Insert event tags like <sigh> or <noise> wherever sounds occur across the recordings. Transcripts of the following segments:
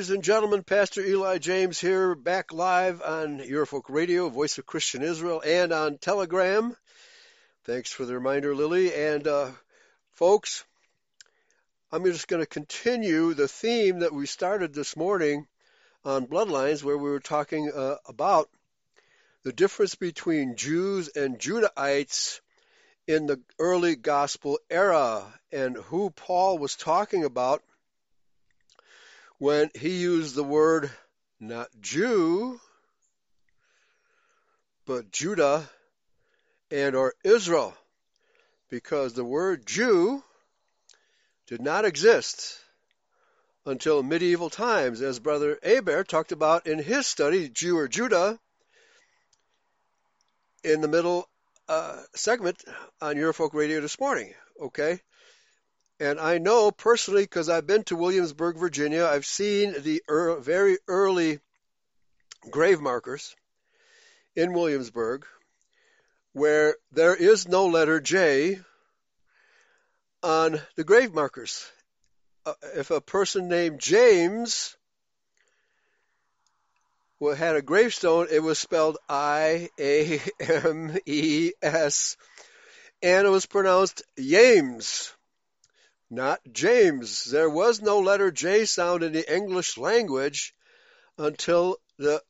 Ladies and gentlemen, Pastor Eli James here, back live on Eurofolk Radio, Voice of Christian Israel, and on Telegram. Thanks for the reminder, Lily. And uh, folks, I'm just going to continue the theme that we started this morning on bloodlines, where we were talking uh, about the difference between Jews and Judahites in the early gospel era and who Paul was talking about when he used the word not Jew, but Judah and or Israel, because the word Jew did not exist until medieval times, as Brother Aber talked about in his study, Jew or Judah, in the middle uh, segment on Eurofolk Radio this morning. Okay, and I know personally because I've been to Williamsburg, Virginia, I've seen the er- very early grave markers in Williamsburg where there is no letter J on the grave markers. Uh, if a person named James had a gravestone, it was spelled I A M E S, and it was pronounced James not James. There was no letter J sound in the English language until the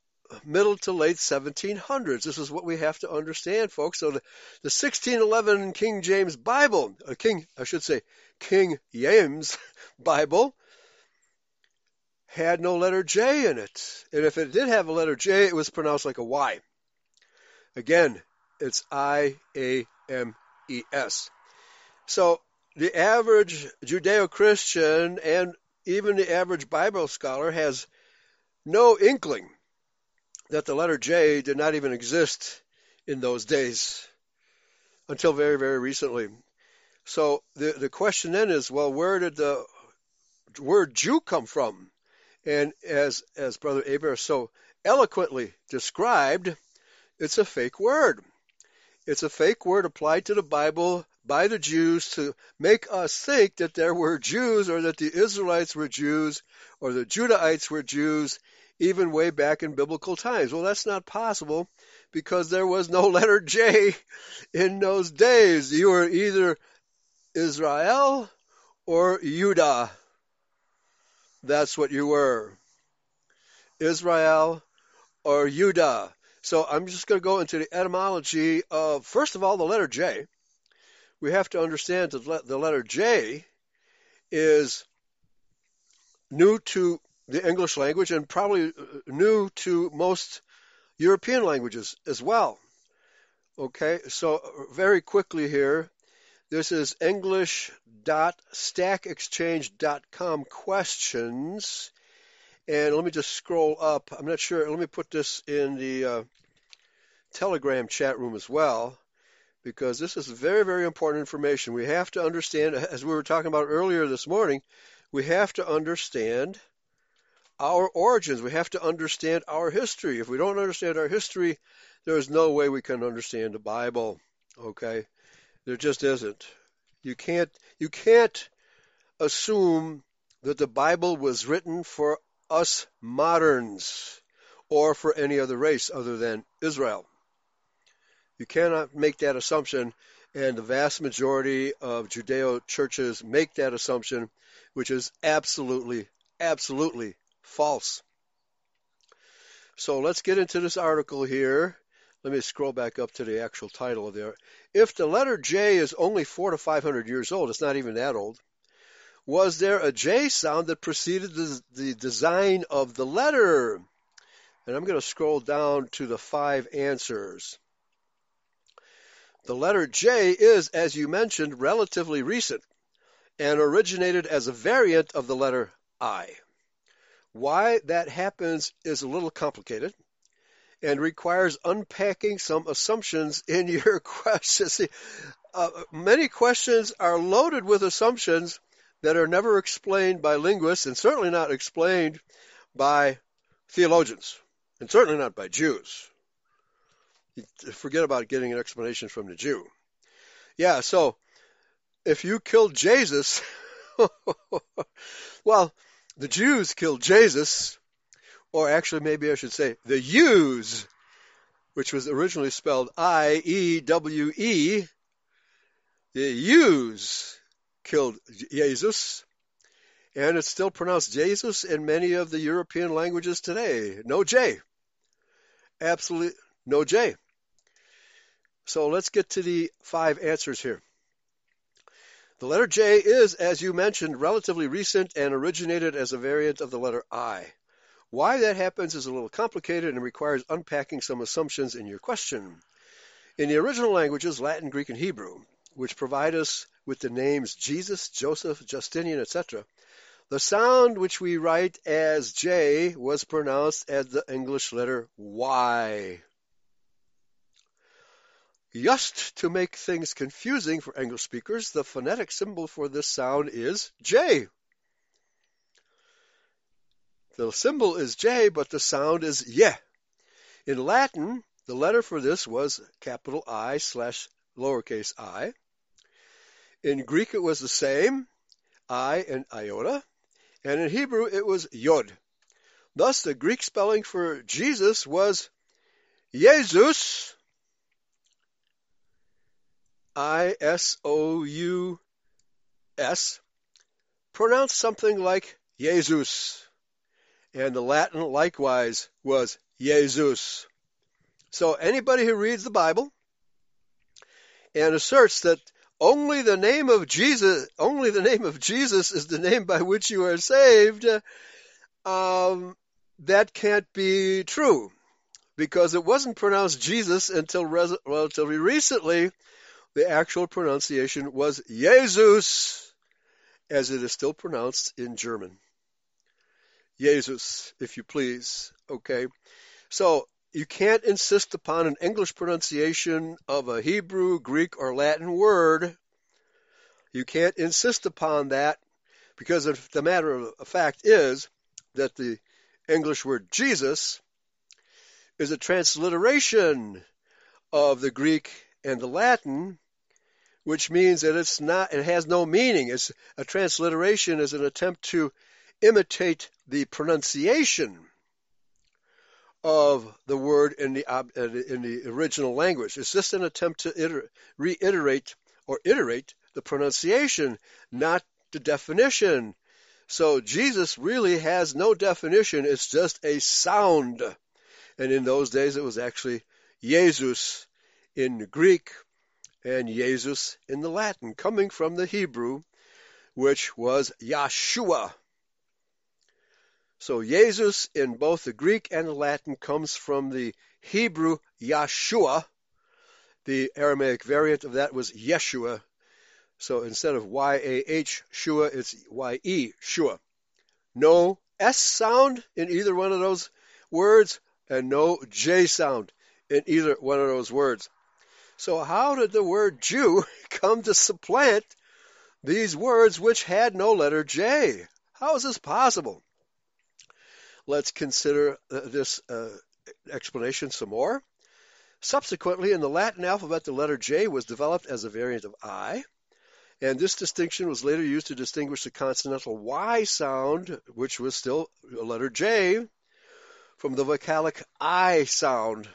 middle to late 1700s. This is what we have to understand, folks. So the, the 1611 King James Bible, uh, King, I should say, King James <laughs> Bible, had no letter J in it. And if it did have a letter J, it was pronounced like a Y. Again, it's I A M E S. So the average Judeo Christian and even the average Bible scholar has no inkling that the letter J did not even exist in those days until very, very recently. So the, the question then is, well, where did the word Jew come from? And as, as Brother Aber so eloquently described, it's a fake word. It's a fake word applied to the Bible by the Jews to make us think that there were Jews or that the Israelites were Jews or the Judahites were Jews even way back in biblical times. Well, that's not possible because there was no <laughs> letter J in those days. You were either Israel or Judah. That's what you were. Israel or Judah. So I'm just going to go into the etymology of, first of all, the letter J we have to understand that the letter J is new to the English language and probably uh, new to most European languages as well. Okay, so uh, very quickly here, this is english.stackexchange.com questions. And let me just scroll up. I'm not sure. Let me put this in the uh, Telegram chat room as well because this is very, very important information. We have to understand, as we were talking about earlier this morning, we have to understand our origins. We have to understand our history. If we don't understand our history, there is no way we can understand the Bible. Okay? There just isn't. You can't you can't assume that the Bible was written for us moderns or for any other race other than Israel. You cannot make that assumption, and the vast majority of Judeo churches make that assumption, which is absolutely, absolutely false. So let's get into this article here. Let me scroll back up to the actual title of there. If the letter J is only four to five hundred years old, it's not even that old. Was there a J sound that preceded the, the design of the letter? And I'm going to scroll down to the five answers. The letter J is, as you mentioned, relatively recent and originated as a variant of the letter I. Why that happens is a little complicated and requires unpacking some assumptions in <laughs> your question. See, uh, many questions are loaded with assumptions that are never explained by linguists and certainly not explained by theologians and certainly not by Jews forget about getting an explanation from the Jew. Yeah, so if you killed Jesus, <laughs> well, the Jews killed Jesus, or actually maybe I should say the Jews, which was originally spelled I E W E. The Jews killed Jesus, and it's still pronounced Jesus in many of the European languages today. No J. Absolutely no J. So let's get to the five answers here. The letter J is, as you mentioned, relatively recent and originated as a variant of the letter I. Why that happens is a little complicated and requires unpacking some assumptions in your question. In the original languages, Latin, Greek, and Hebrew, which provide us with the names Jesus, Joseph, Justinian, etc., the sound which we write as J was pronounced as the English letter Y. Just to make things confusing for English speakers, the phonetic symbol for this sound is J. The symbol is J, but the sound is Y. In Latin, the letter for this was capital I slash lowercase i. In Greek, it was the same, I and iota and in Hebrew it was Yod. Thus, the Greek spelling for Jesus was Jesus, I S O U S, pronounced something like Jesus. And the Latin likewise was Jesus. So anybody who reads the Bible and asserts that only the name of Jesus, only the name of Jesus is the name by which you are saved. Um, that can't be true because it wasn't pronounced Jesus until res- relatively recently. The actual pronunciation was Jesus, as it is still pronounced in German. Jesus, if you please. Okay. So you can't insist upon an English pronunciation of a Hebrew, Greek, or Latin word. You can't insist upon that because the matter of fact is that the English word Jesus is a transliteration of the Greek and the Latin, which means that it's not, it has no meaning. It's a transliteration is an attempt to imitate the pronunciation of the word in the in the original language. It's just an attempt to iter, reiterate or iterate the pronunciation, not the definition. So Jesus really has no definition. It's just a sound. And in those days, it was actually Jesus in Greek and Jesus in the Latin, coming from the Hebrew, which was Yeshua. So Jesus in both the Greek and the Latin comes from the Hebrew Yeshua. The Aramaic variant of that was Yeshua. So instead of Y-A-H, Shua, it's Y-E, Shua. No S sound in either one of those words and no J sound in either one of those words. So how did the word Jew <laughs> come to supplant these words which had no letter J? How is this possible? Let's consider uh, this uh, explanation some more. Subsequently, in the Latin alphabet, the letter J was developed as a variant of I, and this distinction was later used to distinguish the consonantal Y sound, which was still a letter J, from the vocalic I sound.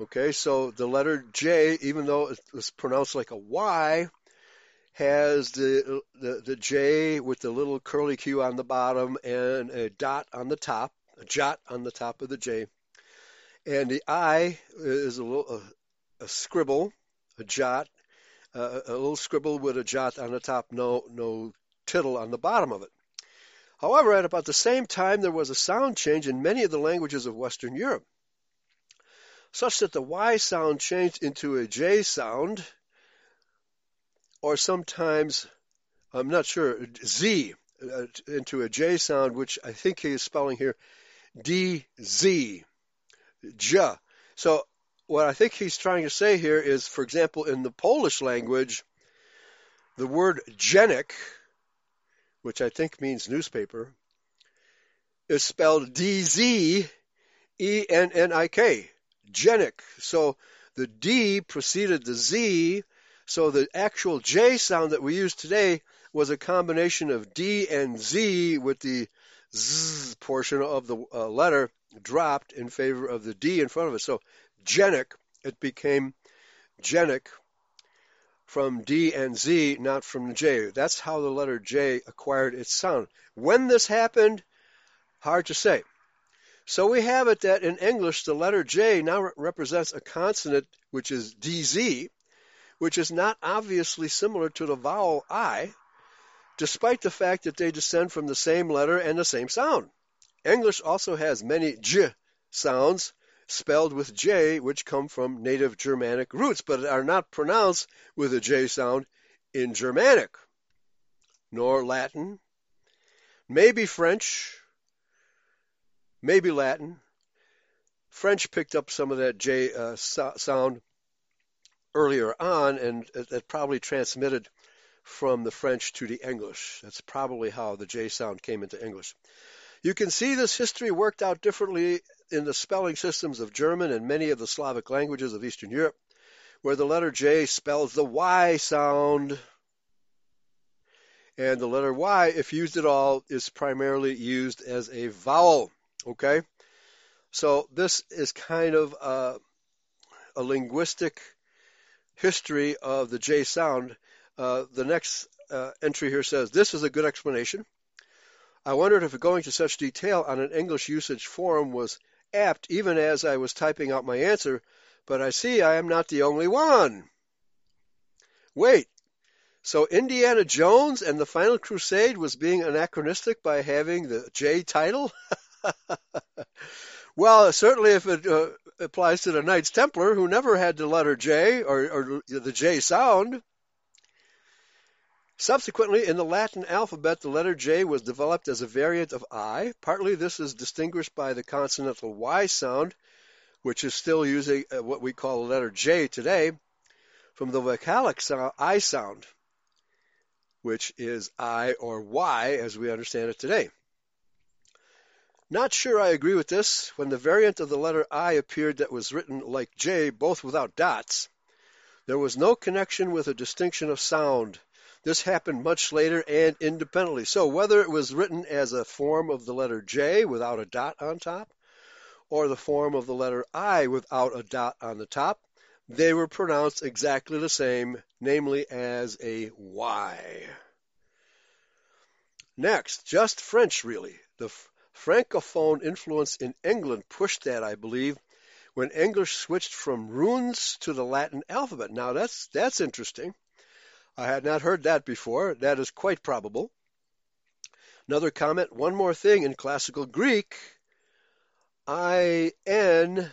Okay, so the letter J, even though it was pronounced like a Y, has the, the, the J with the little curly Q on the bottom and a dot on the top, a jot on the top of the J. And the I is a little a, a scribble, a jot, uh, a little scribble with a jot on the top, no no tittle on the bottom of it. However, at about the same time, there was a sound change in many of the languages of Western Europe, such that the Y sound changed into a J sound or sometimes, I'm not sure, Z uh, into a J sound, which I think he is spelling here DZ, J. So what I think he's trying to say here is, for example, in the Polish language, the word "dziennik," which I think means newspaper, is spelled D-Z-E-N-N-I-K, Dziennik. So the D preceded the Z, so the actual J sound that we use today was a combination of D and Z with the Z portion of the uh, letter dropped in favor of the D in front of it. So genic, it became genic from D and Z, not from J. That's how the letter J acquired its sound. When this happened, hard to say. So we have it that in English, the letter J now represents a consonant which is DZ, which is not obviously similar to the vowel I, despite the fact that they descend from the same letter and the same sound. English also has many J sounds spelled with J, which come from native Germanic roots, but are not pronounced with a J sound in Germanic, nor Latin, maybe French, maybe Latin. French picked up some of that J uh, so- sound earlier on, and it probably transmitted from the French to the English. That's probably how the J sound came into English. You can see this history worked out differently in the spelling systems of German and many of the Slavic languages of Eastern Europe, where the letter J spells the Y sound. And the letter Y, if used at all, is primarily used as a vowel. Okay? So this is kind of a, a linguistic history of the J sound. Uh, the next uh, entry here says, This is a good explanation. I wondered if going to such detail on an English usage forum was apt even as I was typing out my answer, but I see I am not the only one. Wait, so Indiana Jones and the Final Crusade was being anachronistic by having the J title? <laughs> <laughs> well, certainly if it uh, applies to the Knights Templar, who never had the letter J or, or the J sound. Subsequently, in the Latin alphabet, the letter J was developed as a variant of I. Partly this is distinguished by the consonantal Y sound, which is still using uh, what we call the letter J today, from the vocalic sound, I sound, which is I or Y as we understand it today. Not sure I agree with this. When the variant of the letter I appeared that was written like J, both without dots, there was no connection with a distinction of sound. This happened much later and independently. So whether it was written as a form of the letter J without a dot on top, or the form of the letter I without a dot on the top, they were pronounced exactly the same, namely as a Y. Next, just French really. The Francophone influence in England pushed that, I believe, when English switched from runes to the Latin alphabet. Now that's that's interesting. I had not heard that before. That is quite probable. Another comment, one more thing in classical Greek, IN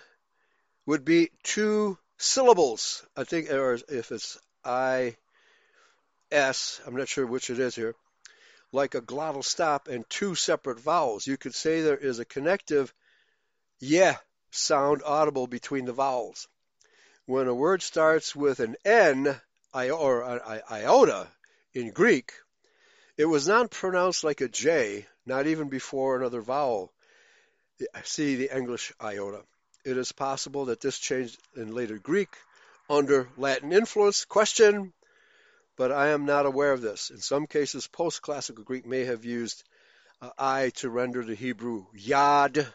would be two syllables. I think, or if it's I S, I'm not sure which it is here, like a glottal stop and two separate vowels. You could say there is a connective yeah sound audible between the vowels. When a word starts with an N, or iota in Greek, it was not pronounced like a J, not even before another vowel. See the English iota. It is possible that this changed in later Greek under Latin influence. Question, but I am not aware of this. In some cases, post classical Greek may have used uh, I to render the Hebrew yad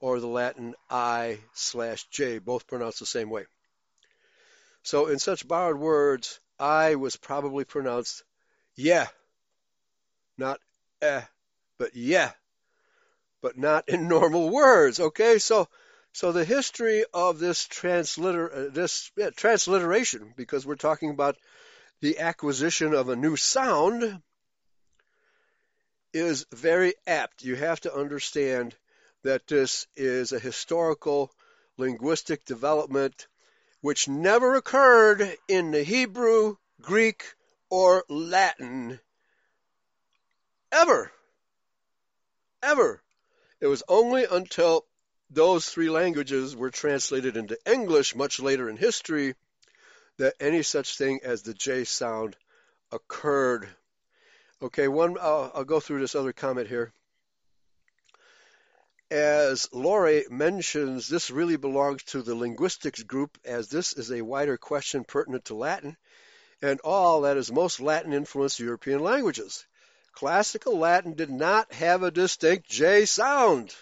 or the Latin I slash J, both pronounced the same way. So in such borrowed words, I was probably pronounced yeah, not eh, but yeah, but not in <laughs> normal words. Okay, so so the history of this transliter uh, this yeah, transliteration, because we're talking about the acquisition of a new sound, is very apt. You have to understand that this is a historical linguistic development which never occurred in the Hebrew, Greek, or Latin ever. Ever. It was only until those three languages were translated into English much later in history that any such thing as the J sound occurred. Okay, one, I'll, I'll go through this other comment here. As Laurie mentions, this really belongs to the linguistics group as this is a wider question pertinent to Latin. and all that is most Latin influenced European languages. Classical Latin did not have a distinct J sound.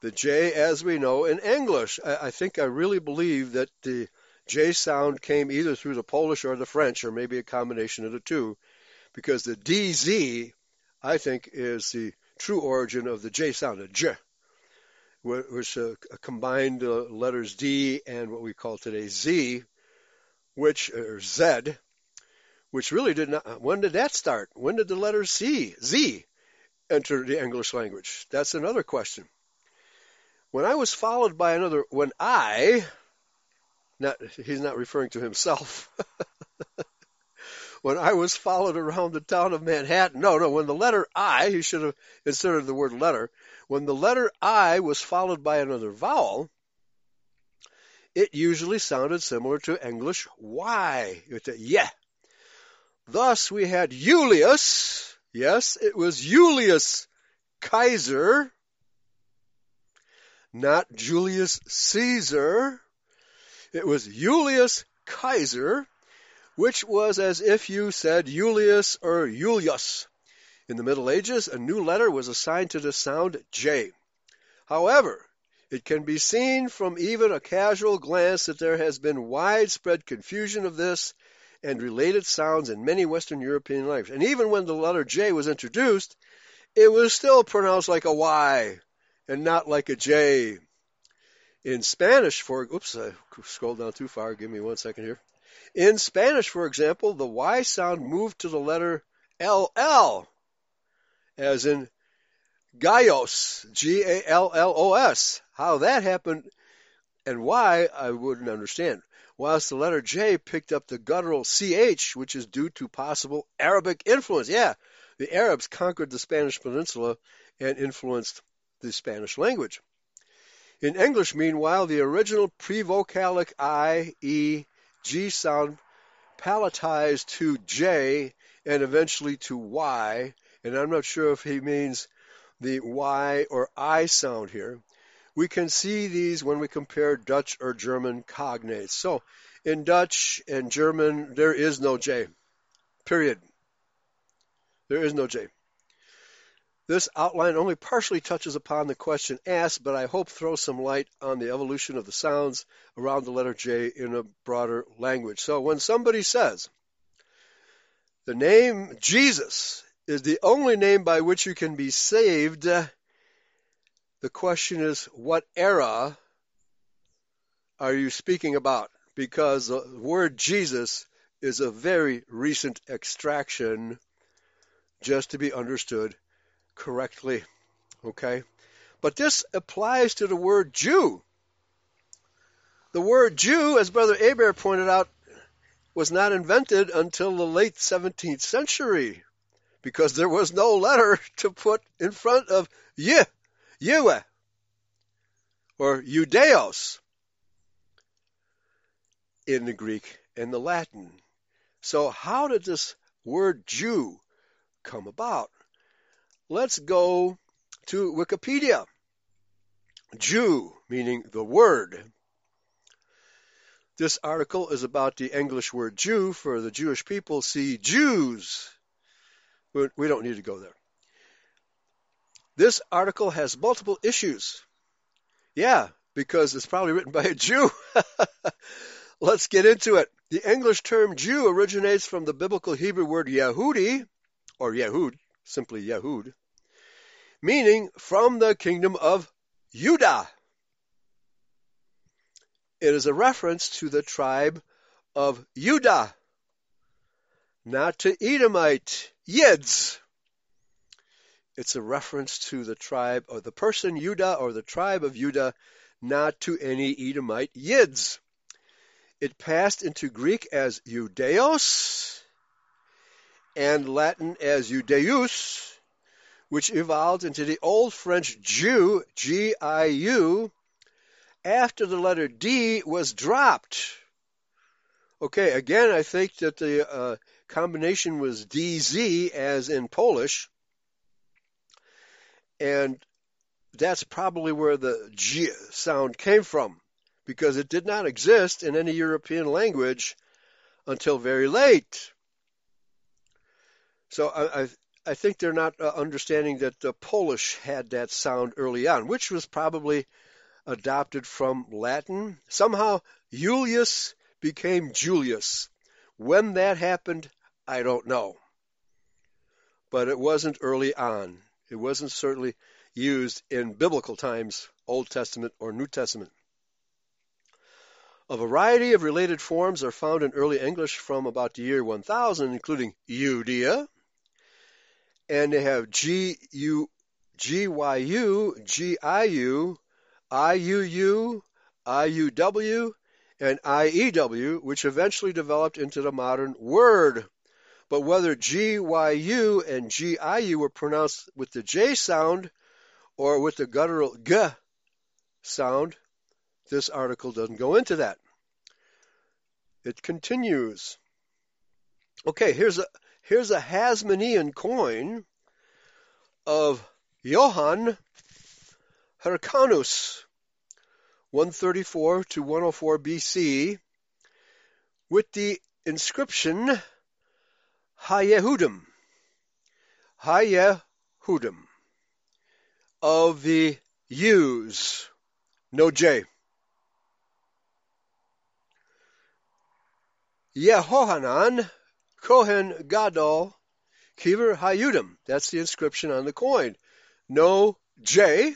The J, as we know in English, I, I think I really believe that the J sound came either through the Polish or the French, or maybe a combination of the two, because the DZ, I think, is the true origin of the J sound, the J, which uh, a combined uh, letters D and what we call today Z, which or Z, which really did not. When did that start? When did the letter C, Z, enter the English language? That's another question. When I was followed by another, when I, not he's not referring to himself. <laughs> when I was followed around the town of Manhattan, no, no, when the letter I, he should have inserted the word letter. When the letter I was followed by another vowel, it usually sounded similar to English Y. Yeah, Thus we had Julius, yes, it was Julius Kaiser, not Julius Caesar. It was Julius Kaiser, which was as if you said Julius or Julius. In the Middle Ages, a new letter was assigned to the sound J. However, it can be seen from even a casual glance that there has been widespread confusion of this and related sounds in many Western European languages. And even when the letter J was introduced, it was still pronounced like a Y and not like a J. In Spanish, for oops, I scrolled down too far. Give me one second here. In Spanish, for example, the Y sound moved to the letter LL, as in Gallos, G A L L O S. How that happened and why, I wouldn't understand whilst the letter J picked up the guttural CH, which is due to possible Arabic influence. Yeah, the Arabs conquered the Spanish peninsula and influenced the Spanish language. In English, meanwhile, the original prevocalic I, E, G sound palatized to J and eventually to Y, and I'm not sure if he means the Y or I sound here. We can see these when we compare Dutch or German cognates. So in Dutch and German, there is no J. Period. There is no J. This outline only partially touches upon the question asked, but I hope throws some light on the evolution of the sounds around the letter J in a broader language. So when somebody says, the name Jesus is the only name by which you can be saved, the question is, what era are you speaking about? Because the word Jesus is a very recent extraction just to be understood correctly. Okay? But this applies to the word Jew. The word Jew, as Brother Aber pointed out, was not invented until the late 17th century because there was no letter <laughs> to put in front of Yeh Yue or Judeos in the Greek and the Latin. So how did this word Jew come about? Let's go to Wikipedia. Jew, meaning the word. This article is about the English word Jew for the Jewish people. See Jews. We don't need to go there. This article has multiple issues. Yeah, because it's probably written by a Jew. <laughs> Let's get into it. The English term Jew originates from the biblical Hebrew word Yehudi, or Yehud, simply Yehud, meaning from the kingdom of Judah. It is a reference to the tribe of Judah, not to Edomite Yids. It's a reference to the tribe or the person Judah or the tribe of Judah, not to any Edomite Yids. It passed into Greek as Judeos and Latin as Judeus, which evolved into the Old French Jew, G-I-U, after the letter D was dropped. Okay, again, I think that the uh, combination was DZ, as in Polish, and that's probably where the G sound came from because it did not exist in any European language until very late. So I, I, I think they're not uh, understanding that the Polish had that sound early on, which was probably adopted from Latin. Somehow Julius became Julius. When that happened, I don't know. But it wasn't early on. It wasn't certainly used in biblical times, Old Testament or New Testament. A variety of related forms are found in early English from about the year 1000, including Judea, and they have G U G Y U, G I U, I U U, I U W, and IEW, which eventually developed into the modern word. But whether GYU and GIU were pronounced with the J sound or with the guttural G sound, this article doesn't go into that. It continues. Okay, here's a here's a Hasmonean coin of Johann Hyrcanus, 134 to 104 BC, with the inscription Hayehudim, Hayehudim, of the U's, no J. Yehohanan, Kohen Gadol, Kiver Hayudim. That's the inscription on the coin. No J,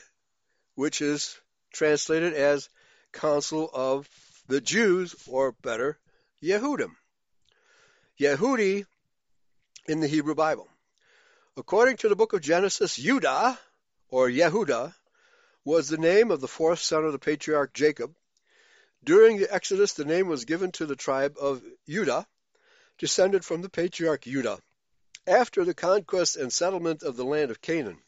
which is translated as Council of the Jews, or better, Yehudim. Yehudi in the Hebrew Bible. According to the book of Genesis, Judah, or Yehuda, was the name of the fourth son of the patriarch Jacob. During the Exodus, the name was given to the tribe of Judah, descended from the patriarch Judah. After the conquest and settlement of the land of Canaan,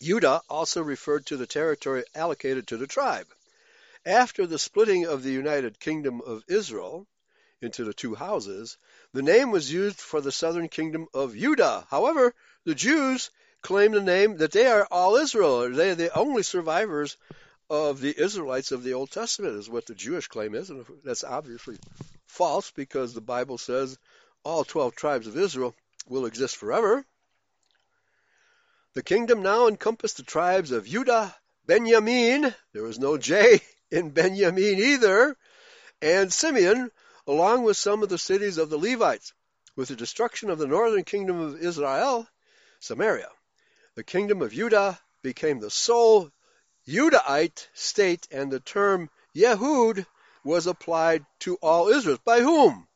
Judah also referred to the territory allocated to the tribe. After the splitting of the United Kingdom of Israel into the two houses, the name was used for the southern kingdom of Judah. However, the Jews claim the name that they are all Israel. They are the only survivors of the Israelites of the Old Testament, is what the Jewish claim is. And that's obviously false because the Bible says all 12 tribes of Israel will exist forever. The kingdom now encompassed the tribes of Judah, Benjamin, there was no J <laughs> in Benjamin either, and Simeon, along with some of the cities of the Levites. With the destruction of the northern kingdom of Israel, Samaria, the kingdom of Judah became the sole Judahite state, and the term Yehud was applied to all Israel. By whom?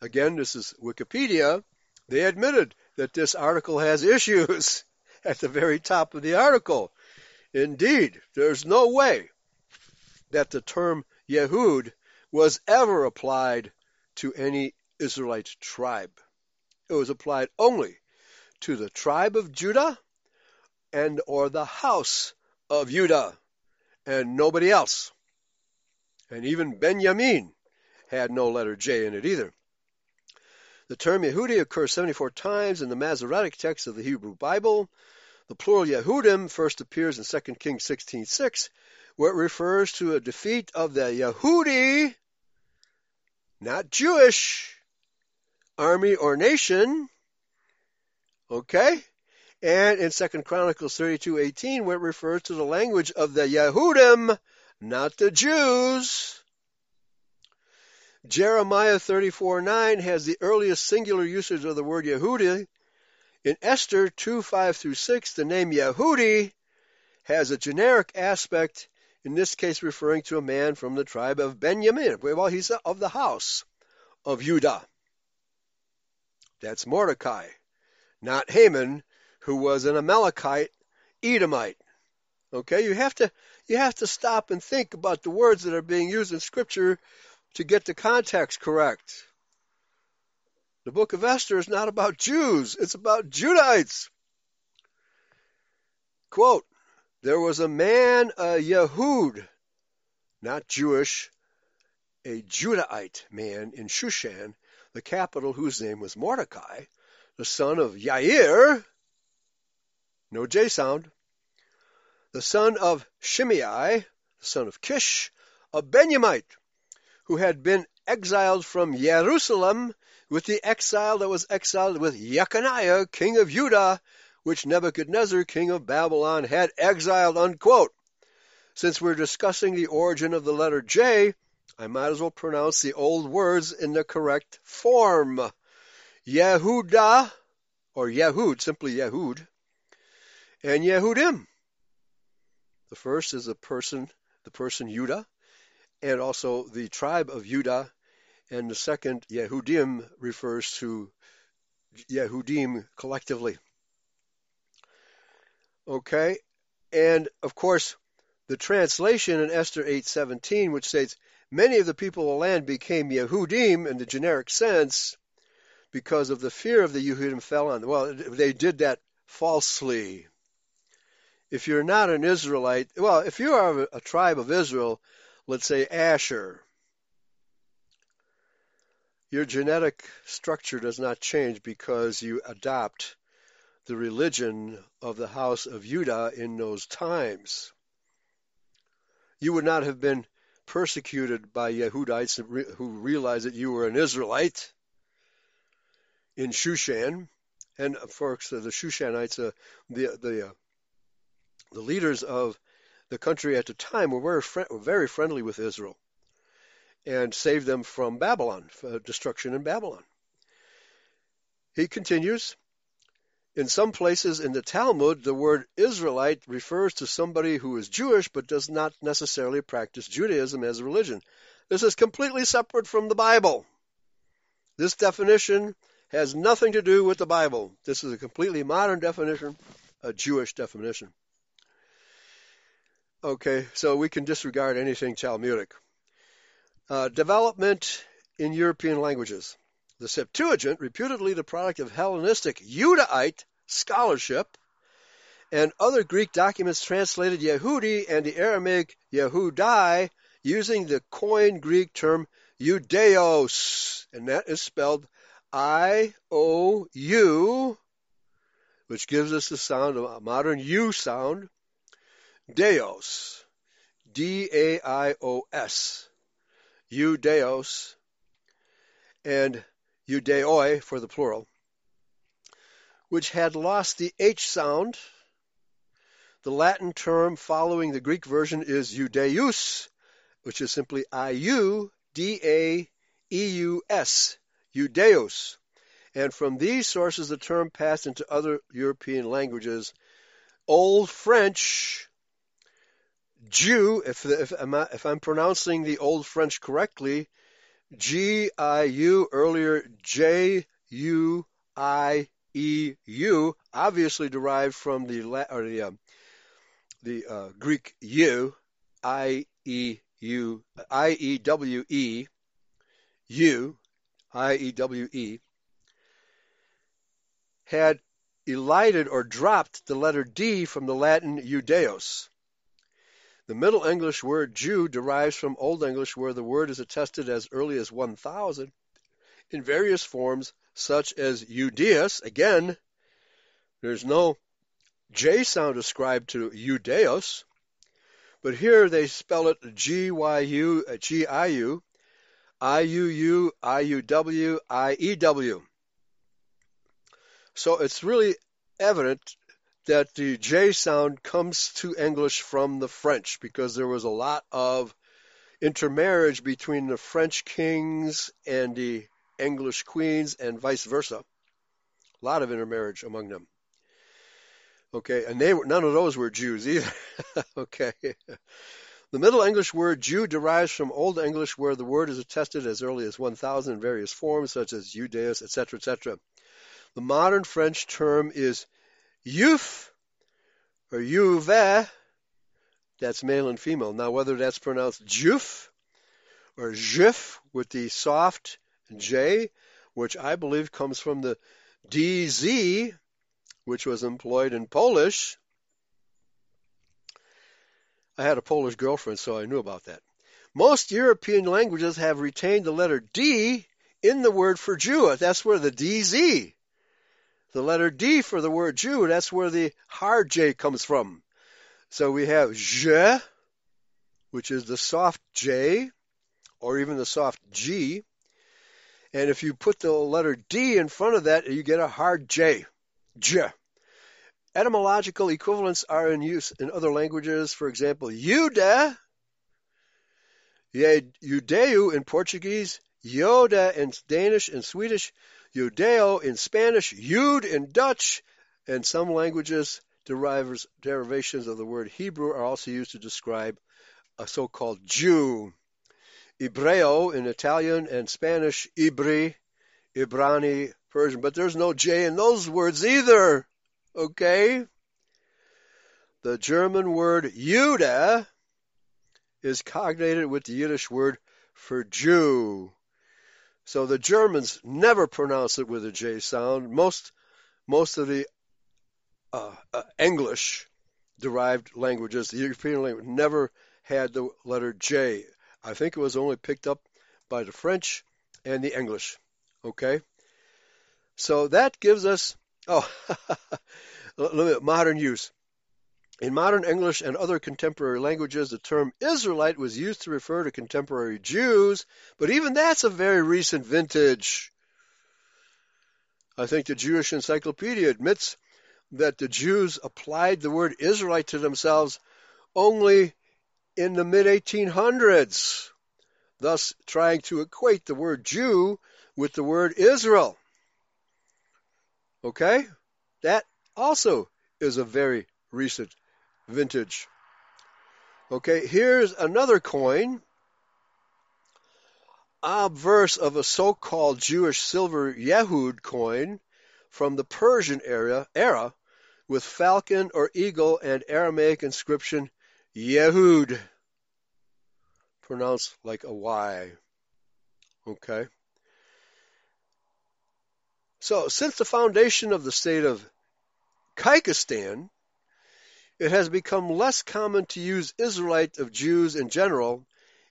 Again, this is Wikipedia. They admitted that this article has issues <laughs> at the very top of the article. Indeed, there's no way that the term Yehud was ever applied to any Israelite tribe. It was applied only to the tribe of Judah and or the house of Judah and nobody else. And even Benjamin had no letter J in it either. The term Yehudi occurs 74 times in the Masoretic text of the Hebrew Bible. The plural Yehudim first appears in 2 Kings 16:6, where it refers to a defeat of the Yehudi, not Jewish, army or nation. Okay? And in 2 Chronicles 32:18, where it refers to the language of the Yehudim, not the Jews. Jeremiah 34:9 has the earliest singular usage of the word Yehudi. In Esther 2:5 through 6, the name Yehudi has a generic aspect, in this case referring to a man from the tribe of Benjamin. Well, he's of the house of Judah. That's Mordecai, not Haman, who was an Amalekite, Edomite. Okay, you have to you have to stop and think about the words that are being used in Scripture to get the context correct. The book of Esther is not about Jews, it's about Judahites. Quote, there was a man, a Yehud, not Jewish, a Judahite man in Shushan, the capital whose name was Mordecai, the son of Yair, no J sound, the son of Shimei, the son of Kish, a Benjamite, who had been exiled from Jerusalem with the exile that was exiled with Jeconiah, king of Judah, which Nebuchadnezzar, king of Babylon, had exiled, unquote. Since we're discussing the origin of the letter J, I might as well pronounce the old words in the correct form. Yehuda, or Yehud, simply Yehud, and Yehudim. The first is the person, the person Judah, and also the tribe of Judah, and the second, Yehudim, refers to Yehudim collectively. Okay, and of course, the translation in Esther 8:17, which states, "Many of the people of the land became Yehudim in the generic sense because of the fear of the Yehudim fell on." Well, they did that falsely. If you're not an Israelite, well, if you are a tribe of Israel, let's say Asher, your genetic structure does not change because you adopt the religion of the house of Judah in those times. You would not have been persecuted by Yehudites who realized that you were an Israelite in Shushan. And of course, the Shushanites, uh, the the uh, the leaders of the country at the time were very, fr- very friendly with Israel and saved them from Babylon, uh, destruction in Babylon. He continues, in some places in the Talmud, the word Israelite refers to somebody who is Jewish but does not necessarily practice Judaism as a religion. This is completely separate from the Bible. This definition has nothing to do with the Bible. This is a completely modern definition, a Jewish definition. Okay, so we can disregard anything Talmudic. Uh, development in European languages. The Septuagint, reputedly the product of Hellenistic Judaite scholarship, and other Greek documents translated Yehudi and the Aramaic Yehudai using the coined Greek term Judeos, and that is spelled I O U, which gives us the sound of a modern U sound, Deos, D A I O S. Judeos, and Judeoi for the plural, which had lost the H sound. The Latin term following the Greek version is Judaeus, which is simply I-U-D-A-E-U-S, Judeus. And from these sources, the term passed into other European languages. Old French Jew, if, if, if I'm pronouncing the Old French correctly, G I U earlier J U I E U, obviously derived from the or the uh, the uh, Greek U I E U I E W E U I E W E had elided or dropped the letter D from the Latin Judeos. The Middle English word Jew derives from Old English where the word is attested as early as 1000 in various forms such as Eudeus. Again, there's no J sound ascribed to Eudeus, but here they spell it G-Y-U, uh, G-I-U, I-U-U, I-U-W, I-E-W. So it's really evident that the J sound comes to English from the French because there was a lot of intermarriage between the French kings and the English queens and vice versa. A lot of intermarriage among them. Okay, and they were, none of those were Jews either. <laughs> okay. The Middle English word Jew derives from Old English where the word is attested as early as 1000 in various forms such as Judaeus, etc., etc. The modern French term is Youth or Juve, that's male and female. Now, whether that's pronounced Juf or Jif with the soft J, which I believe comes from the DZ, which was employed in Polish. I had a Polish girlfriend, so I knew about that. Most European languages have retained the letter D in the word for Jew. That's where the DZ the letter D for the word Jew, that's where the hard J comes from. So we have je, which is the soft J, or even the soft G. And if you put the letter D in front of that, you get a hard J. J. Etymological equivalents are in use in other languages. For example, Jude, Judeu in Portuguese, Yoda in Danish and Swedish, Judeo in Spanish, Jude in Dutch, and some languages derivations of the word Hebrew are also used to describe a so-called Jew. Hebreo in Italian and Spanish, Ibri, Ibrani, Persian, but there's no J in those words either. Okay? The German word Jude is cognated with the Yiddish word for Jew. So the Germans never pronounce it with a J sound. Most most of the uh, uh, English derived languages, the European language, never had the letter J. I think it was only picked up by the French and the English. Okay? So that gives us, oh, <laughs> modern use. In modern English and other contemporary languages, the term Israelite was used to refer to contemporary Jews, but even that's a very recent vintage. I think the Jewish Encyclopedia admits that the Jews applied the word Israelite to themselves only in the mid 1800s, thus trying to equate the word Jew with the word Israel. Okay? That also is a very recent vintage. Okay, here's another coin, obverse of a so-called Jewish silver Yehud coin from the Persian era, era with falcon or eagle and Aramaic inscription Yehud, pronounced like a Y. Okay. So, since the foundation of the state of Kyrgyzstan, it has become less common to use Israelite of Jews in general.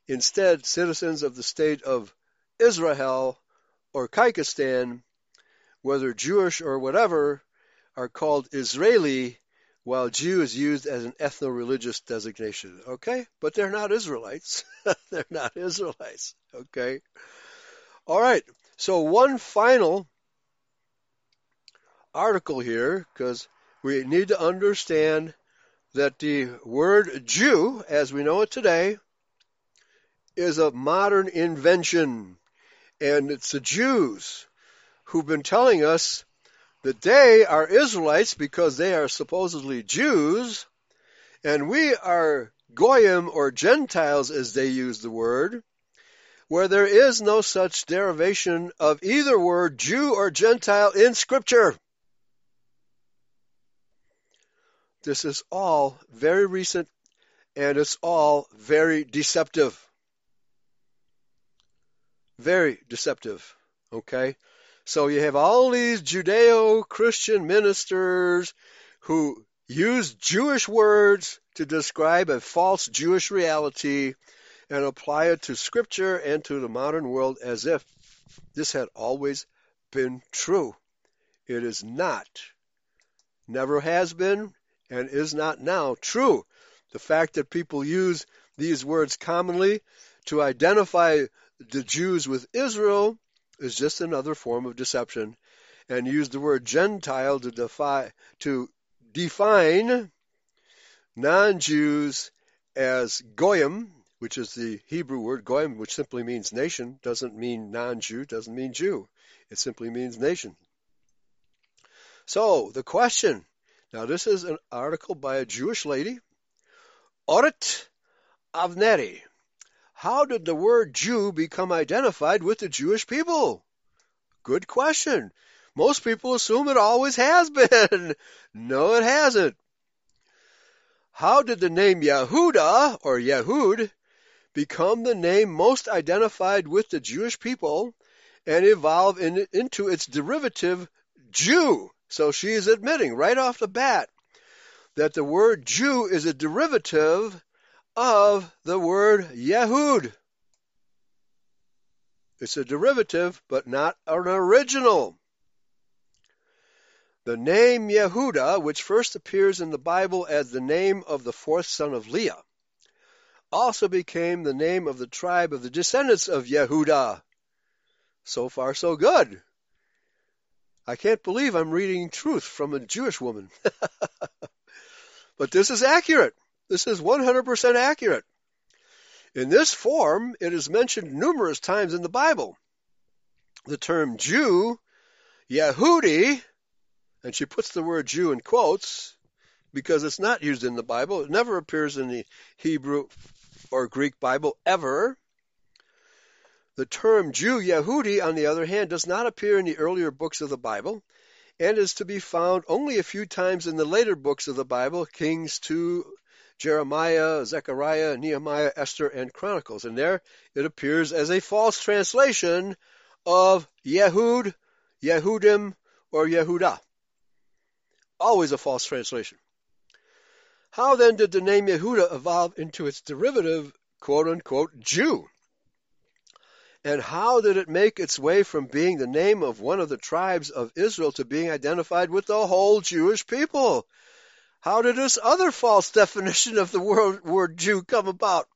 Instead, citizens of the state of Israel or Kyrgyzstan, whether Jewish or whatever, are called Israeli, while Jew is used as an ethno-religious designation. Okay? But they're not Israelites. <laughs> they're not Israelites. Okay? All right. So one final article here, because we need to understand that the word Jew, as we know it today, is a modern invention. And it's the Jews who've been telling us that they are Israelites because they are supposedly Jews, and we are Goyim or Gentiles as they use the word, where there is no such derivation of either word, Jew or Gentile, in Scripture. This is all very recent and it's all very deceptive. Very deceptive. Okay? So you have all these Judeo Christian ministers who use Jewish words to describe a false Jewish reality and apply it to Scripture and to the modern world as if this had always been true. It is not, never has been, and is not now true. The fact that people use these words commonly to identify the Jews with Israel is just another form of deception and use the word Gentile to to define non-Jews as goyim, which is the Hebrew word goyim, which simply means nation, doesn't mean non-Jew, doesn't mean Jew. It simply means nation. So the question, now this is an article by a Jewish lady, Orit Avneri. How did the word Jew become identified with the Jewish people? Good question. Most people assume it always has been. <laughs> no, it hasn't. How did the name Yehuda or Yehud become the name most identified with the Jewish people and evolve in, into its derivative Jew? So she is admitting right off the bat that the word Jew is a derivative of the word Yehud. It's a derivative, but not an original. The name Yehuda, which first appears in the Bible as the name of the fourth son of Leah, also became the name of the tribe of the descendants of Yehuda. So far, so good. I can't believe I'm reading truth from a Jewish woman. <laughs> but this is accurate. This is 100% accurate. In this form, it is mentioned numerous times in the Bible. The term Jew, Yehudi, and she puts the word Jew in quotes because it's not used in the Bible. It never appears in the Hebrew or Greek Bible ever. The term Jew, Yehudi, on the other hand, does not appear in the earlier books of the Bible and is to be found only a few times in the later books of the Bible, Kings 2, Jeremiah, Zechariah, Nehemiah, Esther, and Chronicles. And there it appears as a false translation of Yehud, Yehudim, or Yehudah. Always a false translation. How then did the name Yehuda evolve into its derivative, quote unquote, Jew? And how did it make its way from being the name of one of the tribes of Israel to being identified with the whole Jewish people? How did this other false <laughs> definition of the word, word Jew come about,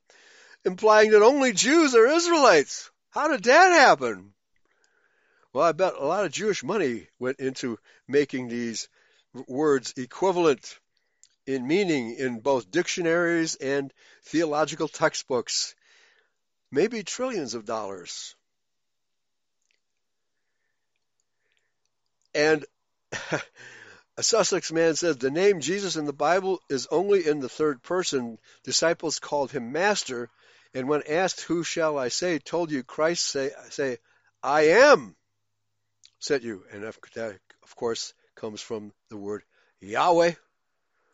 implying that only Jews are Israelites? How did that happen? Well, I bet a lot of Jewish money went into making these words equivalent in meaning in both dictionaries and theological textbooks, maybe trillions of dollars. And <laughs> a Sussex man says the name Jesus in the Bible is only in the third person. Disciples called him Master, and when asked, Who shall I say? told you Christ say, say I am sent you. And that, of course, comes from the word Yahweh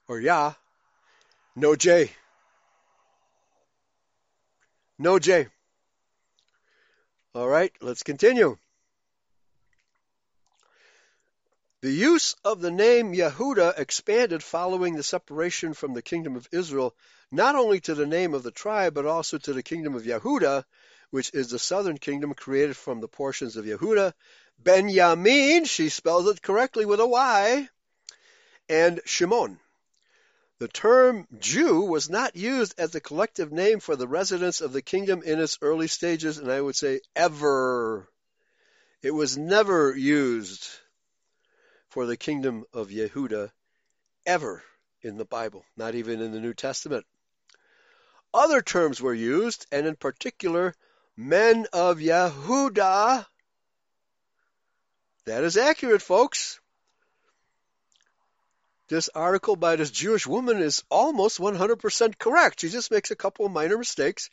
or Yah, no J. No J. All right, let's continue. The use of the name Yehuda expanded following the separation from the kingdom of Israel, not only to the name of the tribe, but also to the kingdom of Yehuda, which is the southern kingdom created from the portions of Yehuda. Benjamin, she spells it correctly with a Y, and Shimon. The term Jew was not used as a collective name for the residents of the kingdom in its early stages, and I would say ever. It was never used for the kingdom of Yehuda ever in the Bible, not even in the New Testament. Other terms were used, and in particular, men of Yehuda. That is accurate, folks. This article by this Jewish woman is almost 100% correct. She just makes a couple of minor mistakes,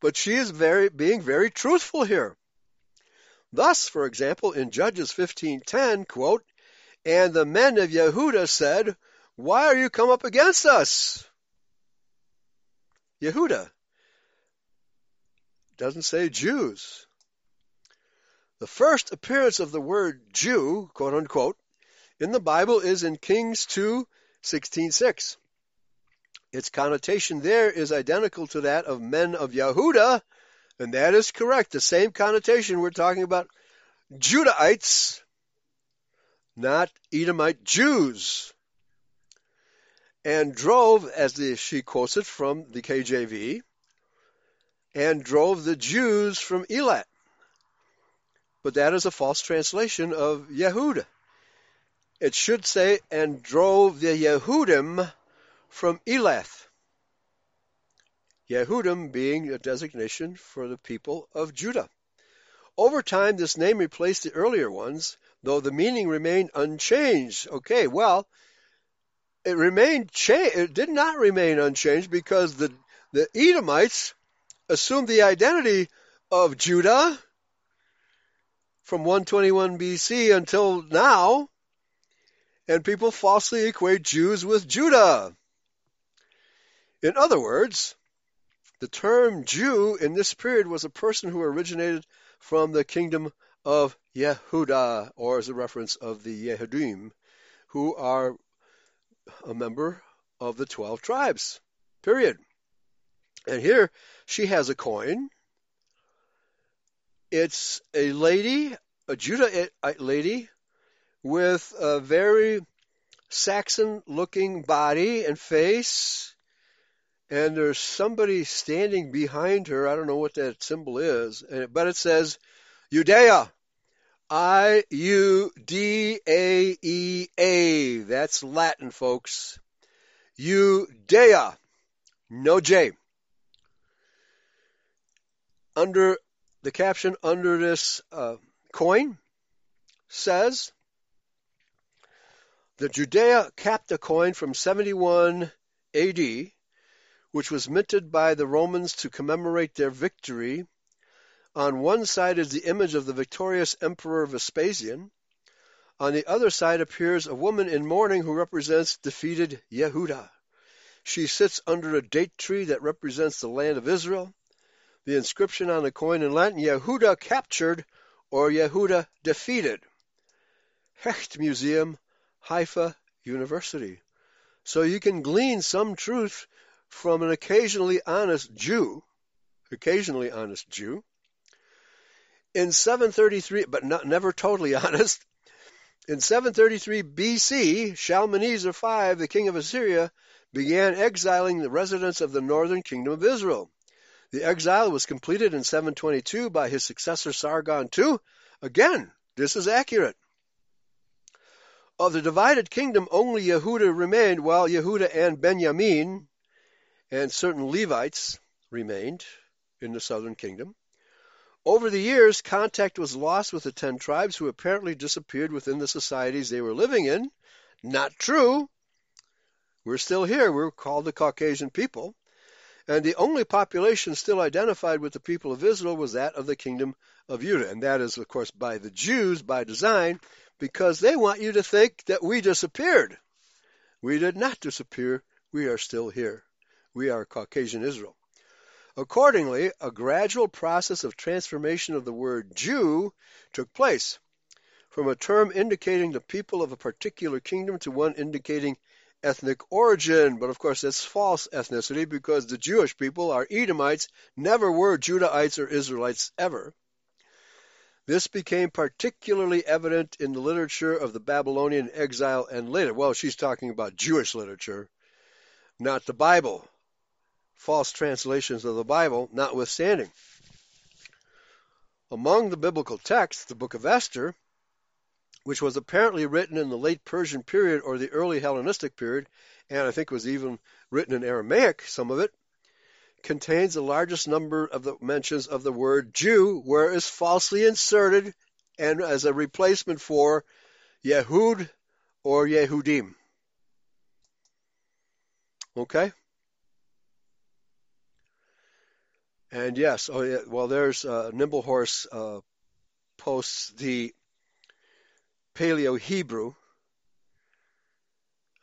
but she is very being very truthful here. Thus, for example, in Judges 15:10, quote, "And the men of Yehuda said, Why are you come up against us?" Yehuda doesn't say Jews. The first appearance of the word Jew, quote unquote, in the Bible is in Kings 2 16:6. Its connotation there is identical to that of men of Yehuda, and that is correct. The same connotation we're talking about Judahites, not Edomite Jews. And drove, as the, she quotes it from the KJV, and drove the Jews from Elat. But that is a false translation of Yehuda. It should say, and drove the Yehudim from Elath. Yehudim being a designation for the people of Judah. Over time, this name replaced the earlier ones, though the meaning remained unchanged. Okay, well, it remained cha- it did not remain unchanged because the the Edomites assumed the identity of Judah from 121 BC until now, and people falsely equate Jews with Judah. In other words, the term Jew in this period was a person who originated from the kingdom of Yehuda, or as a reference of the Yehudim, who are a member of the 12 tribes. Period. And here she has a coin. It's a lady, a Judahite lady, with a very Saxon looking body and face and there's somebody standing behind her. I don't know what that symbol is, but it says Judea. I U D A E A. That's Latin, folks. Judea. No J. Under the caption under this uh, coin says the Judea capped coin from 71 AD, which was minted by the Romans to commemorate their victory. On one side is the image of the victorious Emperor Vespasian. On the other side appears a woman in mourning who represents defeated Yehuda. She sits under a date tree that represents the land of Israel. The inscription on the coin in Latin, Yehuda captured or Yehuda defeated. Hecht Museum, Haifa University. So you can glean some truth from an occasionally honest Jew, occasionally honest Jew. In 733, but not, never totally <laughs> honest, in 733 BC, Shalmaneser V, the king of Assyria, began exiling the residents of the northern kingdom of Israel. The exile was completed in 722 by his successor Sargon II. Again, this is accurate. Of the divided kingdom, only Yehuda remained, while Yehuda and Benjamin and certain Levites remained in the southern kingdom. Over the years, contact was lost with the ten tribes who apparently disappeared within the societies they were living in. Not true. We're still here. We're called the Caucasian people. And the only population still identified with the people of Israel was that of the kingdom of Judah. And that is, of course, by the Jews by design, because they want you to think that we disappeared. We did not disappear. We are still here. We are Caucasian Israel. Accordingly, a gradual process of transformation of the word Jew took place from a term indicating the people of a particular kingdom to one indicating ethnic origin, but of course that's false ethnicity because the Jewish people, our Edomites, never were Judahites or Israelites ever. This became particularly evident in the literature of the Babylonian exile and later. Well, she's talking about Jewish literature, not the Bible. False translations of the Bible notwithstanding. Among the biblical texts, the book of Esther which was apparently written in the late Persian period or the early Hellenistic period, and I think was even written in Aramaic, some of it, contains the largest number of the mentions of the word Jew, where it is falsely inserted and as a replacement for Yehud or Yehudim. Okay? And yes, oh yeah, well, there's uh, Nimble Horse uh, posts the Paleo Hebrew.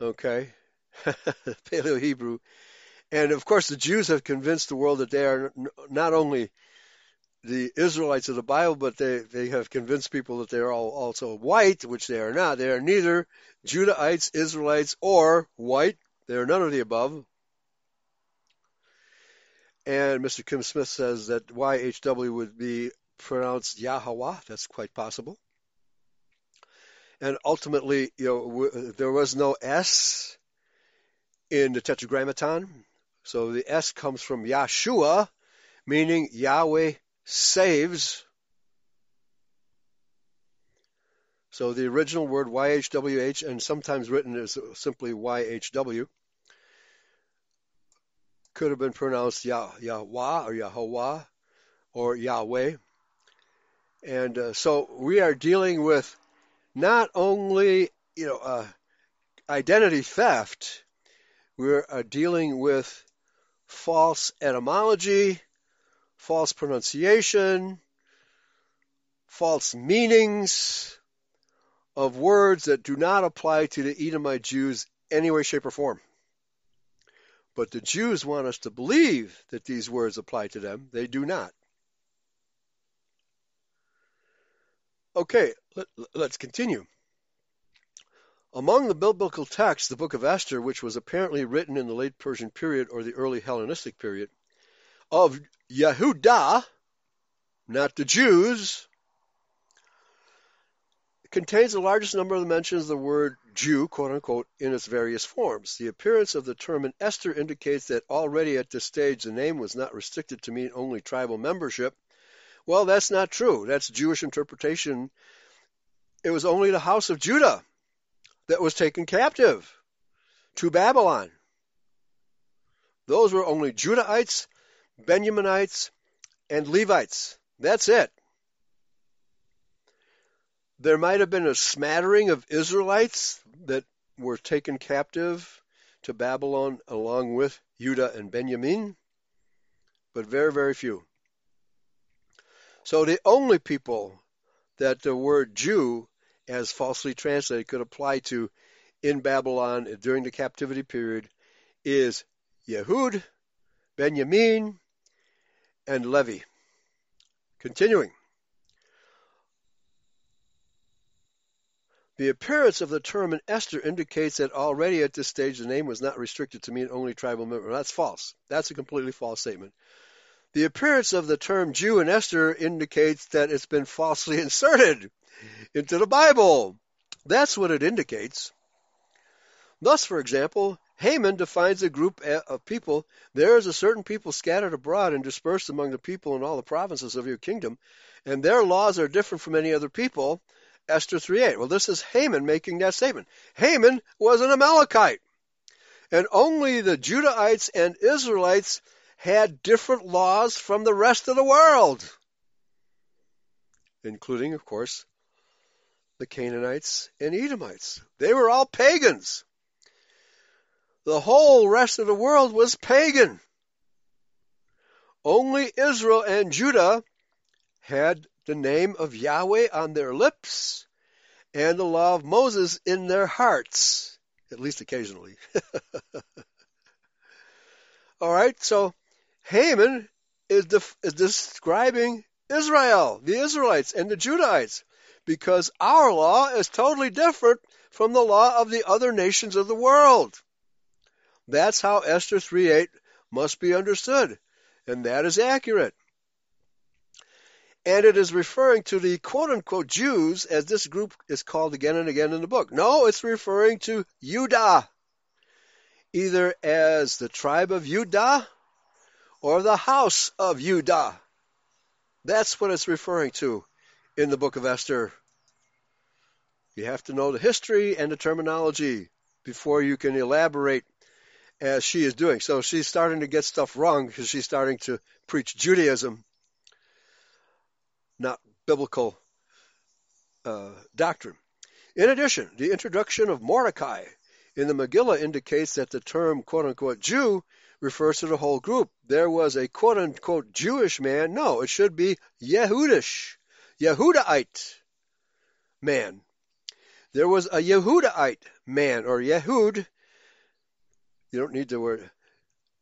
Okay, <laughs> Paleo Hebrew, and of course the Jews have convinced the world that they are not only the Israelites of the Bible, but they, they have convinced people that they are all also white, which they are not. They are neither Judahites, Israelites, or white. They are none of the above. And Mr. Kim Smith says that YHW would be pronounced Yahweh. That's quite possible and ultimately, you know, there was no S in the Tetragrammaton, so the S comes from Yahshua, meaning Yahweh saves. So the original word YHWH, and sometimes written as simply YHW, could have been pronounced Yah, Yahweh or Yahweh or Yahweh. And uh, so we are dealing with not only you know uh, identity theft, we're uh, dealing with false etymology, false pronunciation, false meanings of words that do not apply to the Edomite Jews any way, shape, or form. But the Jews want us to believe that these words apply to them. They do not. Okay, let, us continue. Among the biblical texts, the book of Esther, which was apparently written in the late Persian period or the early Hellenistic period, of Yehuda, not the Jews, contains the largest number of mentions of the word Jew, quote unquote, in its various forms. The appearance of the term in Esther indicates that already at this stage the name was not restricted to mean only tribal membership. Well, that's not true. That's Jewish interpretation. It was only the house of Judah that was taken captive to Babylon. Those were only Judahites, Benjaminites, and Levites. That's it. There might have been a smattering of Israelites that were taken captive to Babylon along with Judah and Benjamin, but very, very few. So the only people that the word Jew, as falsely translated, could apply to in Babylon during the captivity period is Yehud, Benjamin, and Levi. Continuing. The appearance of the term in Esther indicates that already at this stage the name was not restricted to mean only tribal member. That's false. That's a completely false statement. The appearance of the term Jew in Esther indicates that it's been falsely <laughs> inserted into the Bible. That's what it indicates. Thus, for example, Haman defines a group of people. There is a certain people scattered abroad and dispersed among the people in all the provinces of your kingdom, and their laws are different from any other people. Esther 3.8. Well, this is Haman making that statement. Haman was an Amalekite. And only the Judahites and Israelites had different laws from the rest of the world, including, of course, the Canaanites and Edomites. They were all pagans. The whole rest of the world was pagan. Only Israel and Judah had the name of Yahweh on their lips and the law of Moses in their hearts, at least occasionally. <laughs> All right, so Haman is, def- is describing Israel, the Israelites, and the Judahites, because our law is totally different from the law of the other nations of the world. That's how Esther 3.8 must be understood, and that is accurate and it is referring to the quote unquote Jews as this group is called again and again in the book. No, it's referring to Judah, either as the tribe of Judah or the house of Judah. That's what it's referring to in the book of Esther. You have to know the history and the terminology before you can elaborate as she is doing. So she's starting to get stuff wrong because she's starting to preach Judaism not biblical uh, doctrine. In addition, the introduction of Mordecai in the Megillah indicates that the term quote unquote Jew refers to the whole group. There was a quote unquote Jewish man. No, it should be Yehudish, Yehudahite man. There was a Yehudahite man or Yehud. You don't need the word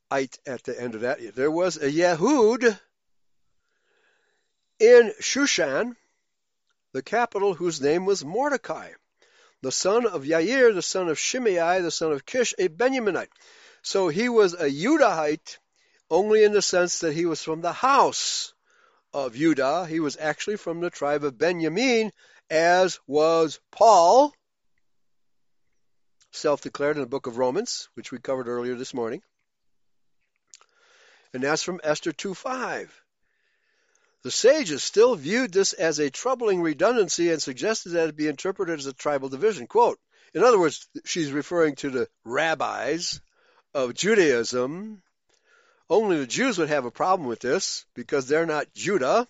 "ite" at the end of that. There was a Yehud in Shushan, the capital whose name was Mordecai, the son of Yair, the son of Shimei, the son of Kish, a Benjaminite. So he was a Judahite only in the sense that he was from the house of Judah. He was actually from the tribe of Benjamin, as was Paul, self declared in the book of Romans, which we covered earlier this morning. And that's from Esther 2 5. The sages still viewed this as a troubling redundancy and suggested that it be interpreted as a tribal division. Quote, in other words, she's referring to the rabbis of Judaism. Only the Jews would have a problem with this because they're not Judah,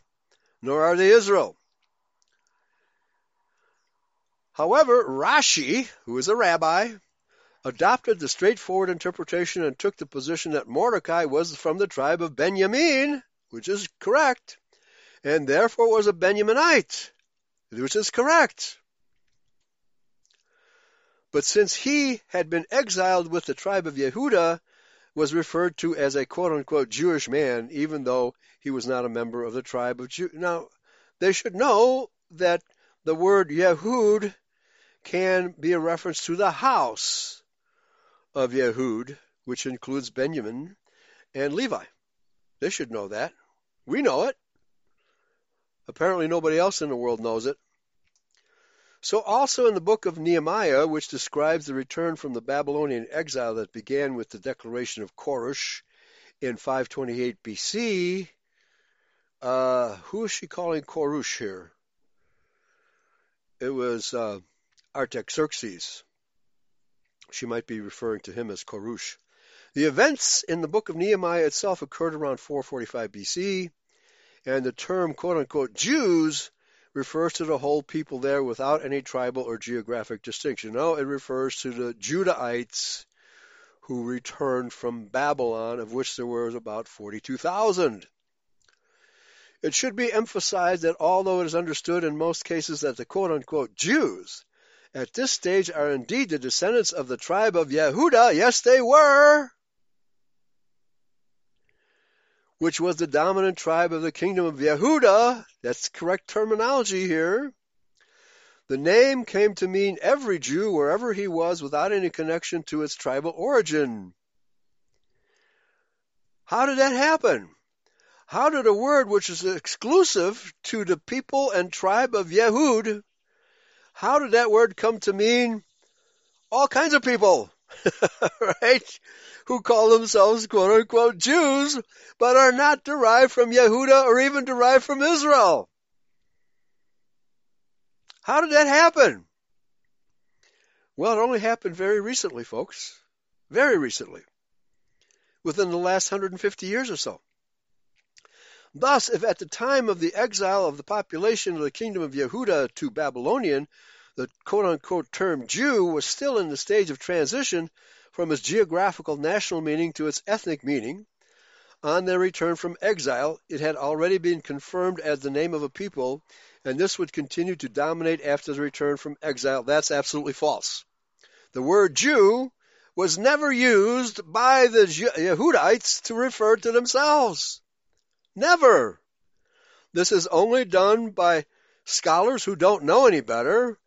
nor are they Israel. However, Rashi, who is a rabbi, adopted the straightforward interpretation and took the position that Mordecai was from the tribe of Benjamin, which is correct and therefore was a Benjaminite, which is correct. But since he had been exiled with the tribe of Yehuda, was referred to as a quote unquote Jewish man, even though he was not a member of the tribe of Judah. Now, they should know that the word Yehud can be a reference to the house of Yehud, which includes Benjamin and Levi. They should know that. We know it. Apparently, nobody else in the world knows it. So also in the book of Nehemiah, which describes the return from the Babylonian exile that began with the declaration of Koresh in 528 BC, uh, who is she calling Korush here? It was uh, Artaxerxes. She might be referring to him as Korush. The events in the book of Nehemiah itself occurred around 445 BC, and the term quote unquote Jews refers to the whole people there without any tribal or geographic distinction. No, it refers to the Judahites who returned from Babylon, of which there was about 42,000. It should be emphasized that although it is understood in most cases that the quote unquote Jews at this stage are indeed the descendants of the tribe of Yehuda, yes, they were, which was the dominant tribe of the kingdom of Yehuda. That's correct terminology here. The name came to mean every Jew wherever he was without any connection to its tribal origin. How did that happen? How did a word which is exclusive to the people and tribe of Yehud, how did that word come to mean all kinds of people, <laughs> right? Who call themselves quote unquote Jews, but are not derived from Yehuda or even derived from Israel. How did that happen? Well, it only happened very recently, folks. Very recently. Within the last 150 years or so. Thus, if at the time of the exile of the population of the kingdom of Yehuda to Babylonian, the quote unquote term Jew was still in the stage of transition from its geographical national meaning to its ethnic meaning, on their return from exile, it had already been confirmed as the name of a people, and this would continue to dominate after the return from exile. That's absolutely false. The word Jew was never used by the Yehudites to refer to themselves. Never. This is only done by scholars who don't know any better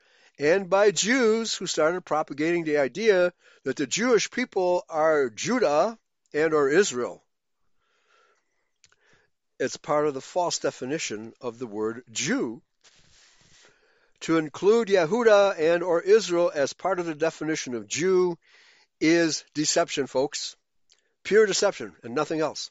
and by Jews who started propagating the idea that the Jewish people are Judah and or Israel. It's part of the false definition of the word Jew. To include Yehuda and or Israel as part of the definition of Jew is deception, folks. Pure deception and nothing else.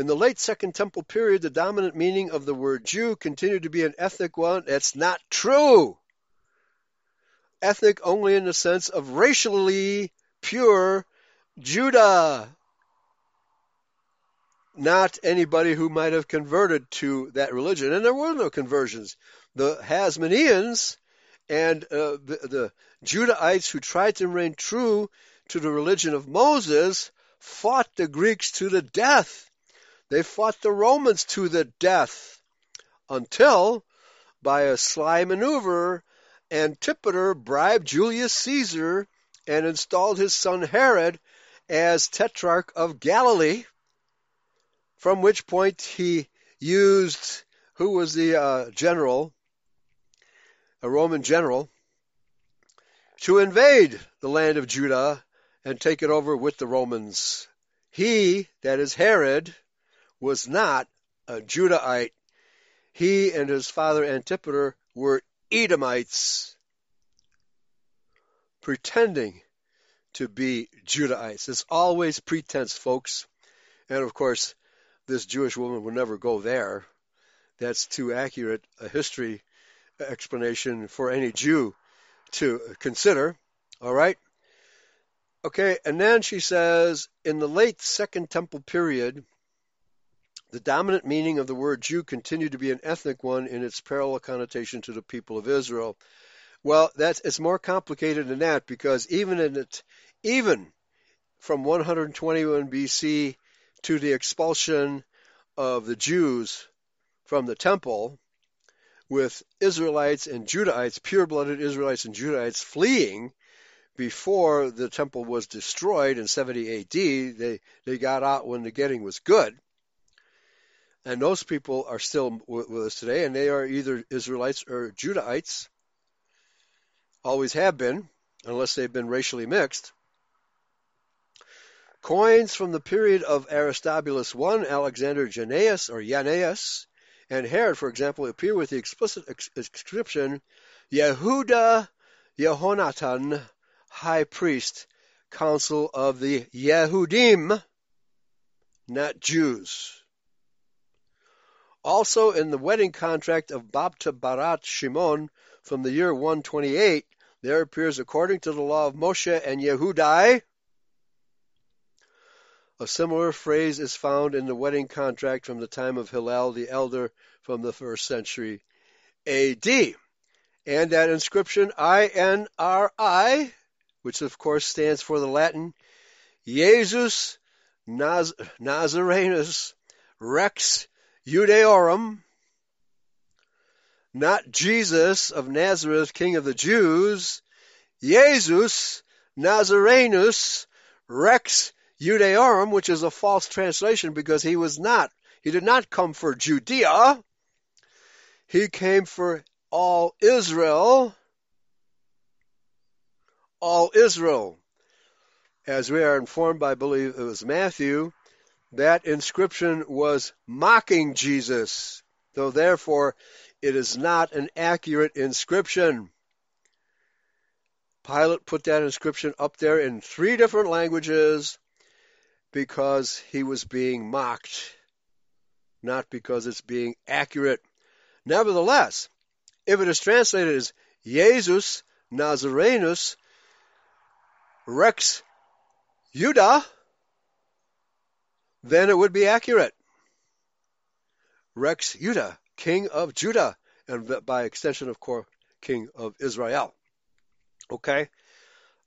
In the late Second Temple period, the dominant meaning of the word Jew continued to be an ethnic one. That's not true. Ethnic only in the sense of racially pure Judah not anybody who might have converted to that religion. And there were no conversions. The Hasmoneans and uh, the, the Judahites who tried to remain true to the religion of Moses fought the Greeks to the death. They fought the Romans to the death until, by a sly maneuver, Antipater bribed Julius Caesar and installed his son Herod as Tetrarch of Galilee from which point he used who was the uh, general, a Roman general, to invade the land of Judah and take it over with the Romans. He, that is Herod, was not a Judahite. He and his father Antipater were Edomites, pretending to be Judahites. It's always pretense, folks. And of course, this Jewish woman would never go there. That's too accurate a history explanation for any Jew to consider. All right? Okay, and then she says in the late Second Temple period, the dominant meaning of the word Jew continued to be an ethnic one in its parallel connotation to the people of Israel. Well, that's it's more complicated than that because even in it, even from 121 BC to the expulsion of the Jews from the temple, with Israelites and Judahites, pure blooded Israelites and Judahites fleeing before the temple was destroyed in 70 AD. They, they got out when the getting was good. And those people are still with us today, and they are either Israelites or Judahites. Always have been, unless they've been racially mixed. Coins from the period of Aristobulus I, Alexander Jannaeus or Jannaeus, and Herod, for example, appear with the explicit inscription Yehuda Yehonatan, high priest, council of the Yehudim, not Jews. Also in the wedding contract of Babta Barat Shimon from the year 128, there appears according to the law of Moshe and Yehudai. A similar phrase is found in the wedding contract from the time of Hillel the Elder from the first century AD. And that inscription INRI, which of course stands for the Latin Jesus Naz- Nazarenus Rex Judaeorum, not Jesus of Nazareth, King of the Jews, Jesus Nazarenus Rex Judaeorum, which is a false translation because he was not, he did not come for Judea. He came for all Israel. All Israel. As we are informed by, I believe it was Matthew, that inscription was mocking Jesus, though therefore it is not an accurate inscription. Pilate put that inscription up there in three different languages because he was being mocked, not because it's being accurate. Nevertheless, if it is translated as Jesus Nazarenus Rex Judah, then it would be accurate. Rex Judah, king of Judah, and by extension, of course, king of Israel. Okay?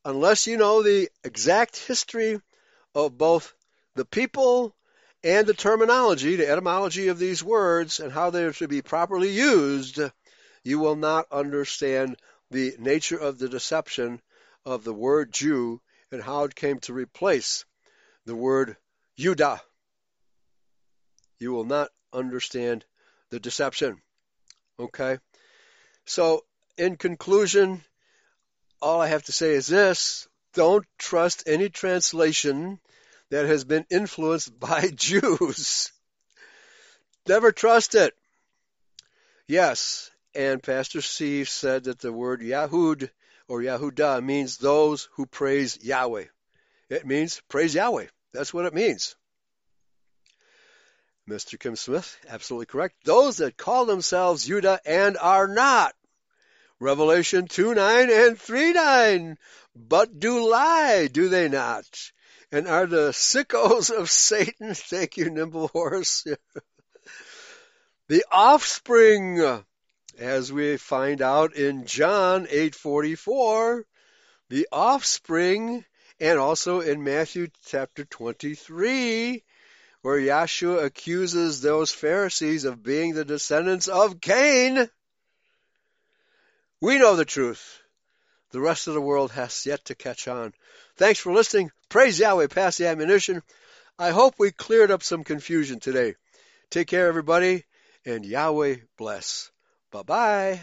Unless you know the exact history of both the people and the terminology, the etymology of these words, and how they are to be properly used, you will not understand the nature of the deception of the word Jew and how it came to replace the word Judah. You will not understand the deception. Okay? So, in conclusion, all I have to say is this don't trust any translation that has been influenced <laughs> by Jews. Never trust it. Yes, and Pastor Steve said that the word Yahud or Yahudah means those who praise Yahweh. It means praise Yahweh. That's what it means. Mr. Kim Smith, absolutely correct. Those that call themselves Judah and are not. Revelation 2 9 and 3 9. But do lie, do they not? And are the sickos of Satan, <laughs> thank you, nimble horse, <laughs> the offspring, as we find out in John 8:44, the offspring, and also in Matthew chapter 23, where Yeshua accuses those Pharisees of being the descendants of Cain. We know the truth. The rest of the world has yet to catch on. Thanks for listening. Praise Yahweh, pass the ammunition. I hope we cleared up some confusion today. Take care, everybody, and Yahweh bless. Bye bye.